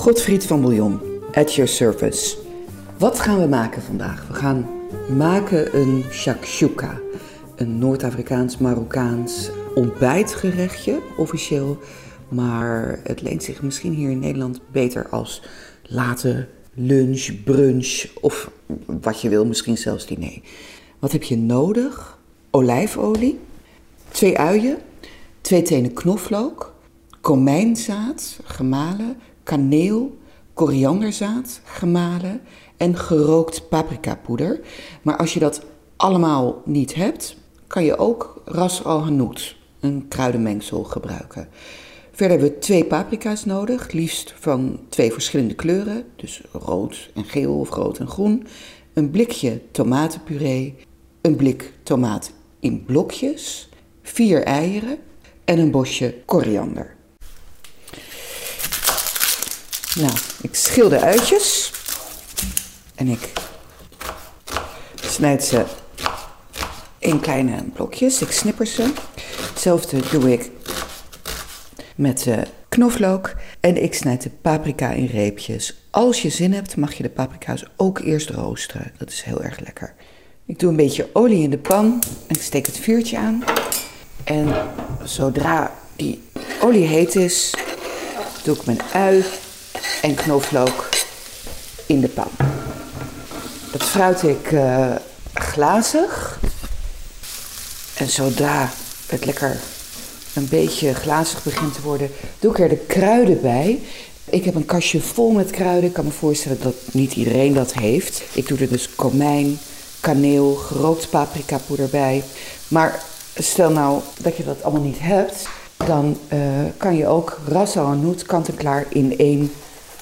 Godfried van Bouillon, at your service. Wat gaan we maken vandaag? We gaan maken een shakshuka. Een Noord-Afrikaans-Marokkaans ontbijtgerechtje, officieel. Maar het leent zich misschien hier in Nederland beter als late lunch, brunch of wat je wil, misschien zelfs diner. Wat heb je nodig? Olijfolie, twee uien, twee tenen knoflook, komijnzaad, gemalen, kaneel, korianderzaad, gemalen en gerookt paprikapoeder. Maar als je dat allemaal niet hebt, kan je ook ras al hanout, een kruidenmengsel, gebruiken. Verder hebben we twee paprika's nodig, liefst van twee verschillende kleuren, dus rood en geel of rood en groen. Een blikje tomatenpuree, een blik tomaat in blokjes, vier eieren en een bosje koriander. Nou, ik schil de uitjes en ik snijd ze in kleine blokjes. Ik snipper ze. Hetzelfde doe ik met de knoflook en ik snijd de paprika in reepjes. Als je zin hebt, mag je de paprika's ook eerst roosteren. Dat is heel erg lekker. Ik doe een beetje olie in de pan en ik steek het vuurtje aan. En zodra die olie heet is, doe ik mijn ui en knoflook in de pan. Dat fruit ik uh, glazig. En zodra het lekker een beetje glazig begint te worden, doe ik er de kruiden bij. Ik heb een kastje vol met kruiden. Ik kan me voorstellen dat niet iedereen dat heeft. Ik doe er dus komijn, kaneel, gerookt paprikapoeder bij. Maar stel nou dat je dat allemaal niet hebt, dan uh, kan je ook ras al noet kant-en-klaar in één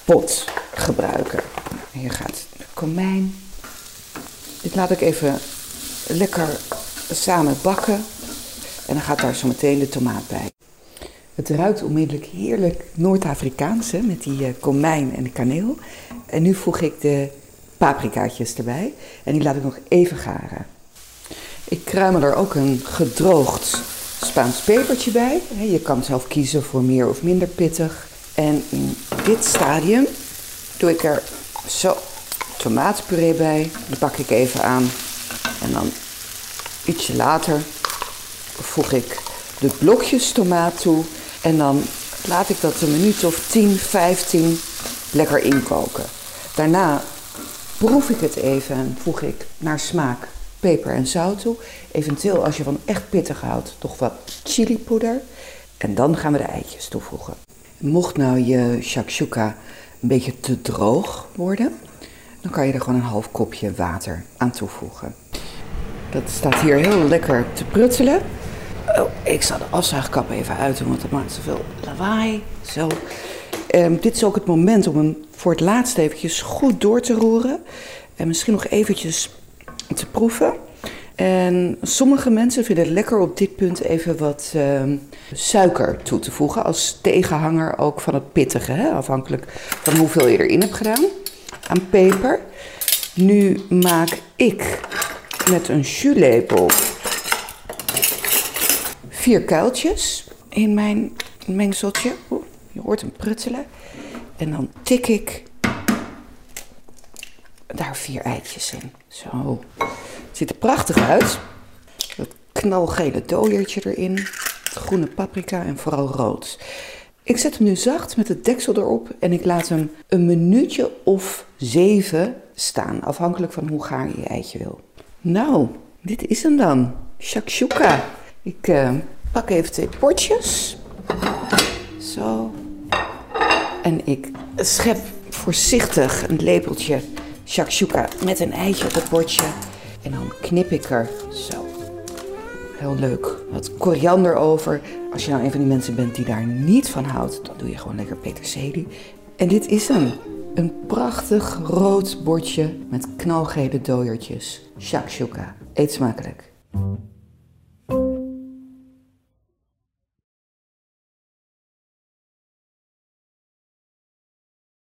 pot gebruiken. En hier gaat de komijn. Dit laat ik even lekker samen bakken. En dan gaat daar zo meteen de tomaat bij. Het ruikt onmiddellijk heerlijk Noord-Afrikaans met die uh, komijn en de kaneel. En nu voeg ik de paprikaatjes erbij. En die laat ik nog even garen. Ik kruimel er ook een gedroogd Spaans pepertje bij. Je kan zelf kiezen voor meer of minder pittig. En dit stadium doe ik er zo tomatenpuree bij. Die bak ik even aan. En dan ietsje later voeg ik de blokjes tomaat toe. En dan laat ik dat een minuut of 10, 15 lekker inkoken. Daarna proef ik het even en voeg ik naar smaak peper en zout toe. Eventueel als je van echt pittig houdt, toch wat chilipoeder. En dan gaan we de eitjes toevoegen. Mocht nou je shakshuka een beetje te droog worden, dan kan je er gewoon een half kopje water aan toevoegen. Dat staat hier heel lekker te pruttelen. Oh, ik zal de afzuigkap even uit want dat maakt zoveel lawaai. Zo. Um, dit is ook het moment om hem voor het laatst eventjes goed door te roeren. En misschien nog eventjes te proeven. En sommige mensen vinden het lekker op dit punt even wat uh, suiker toe te voegen. Als tegenhanger ook van het pittige, hè? afhankelijk van hoeveel je erin hebt gedaan aan peper. Nu maak ik met een jus-lepel vier kuiltjes in mijn mengseltje. Je hoort hem pruttelen. En dan tik ik daar vier eitjes in. Zo. Het ziet er prachtig uit. Dat knalgele dooiertje erin. Groene paprika en vooral rood. Ik zet hem nu zacht met het deksel erop en ik laat hem een minuutje of zeven staan. Afhankelijk van hoe gaar je je eitje wil. Nou, dit is hem dan. Shakshuka. Ik uh, pak even twee potjes. Zo. En ik schep voorzichtig een lepeltje shakshuka met een eitje op het bordje. En dan knip ik er zo. Heel leuk. Wat koriander over. Als je nou een van die mensen bent die daar niet van houdt, dan doe je gewoon lekker peterselie. En dit is hem. Een prachtig rood bordje met knalgele dooiertjes. Shakshuka. Eet smakelijk.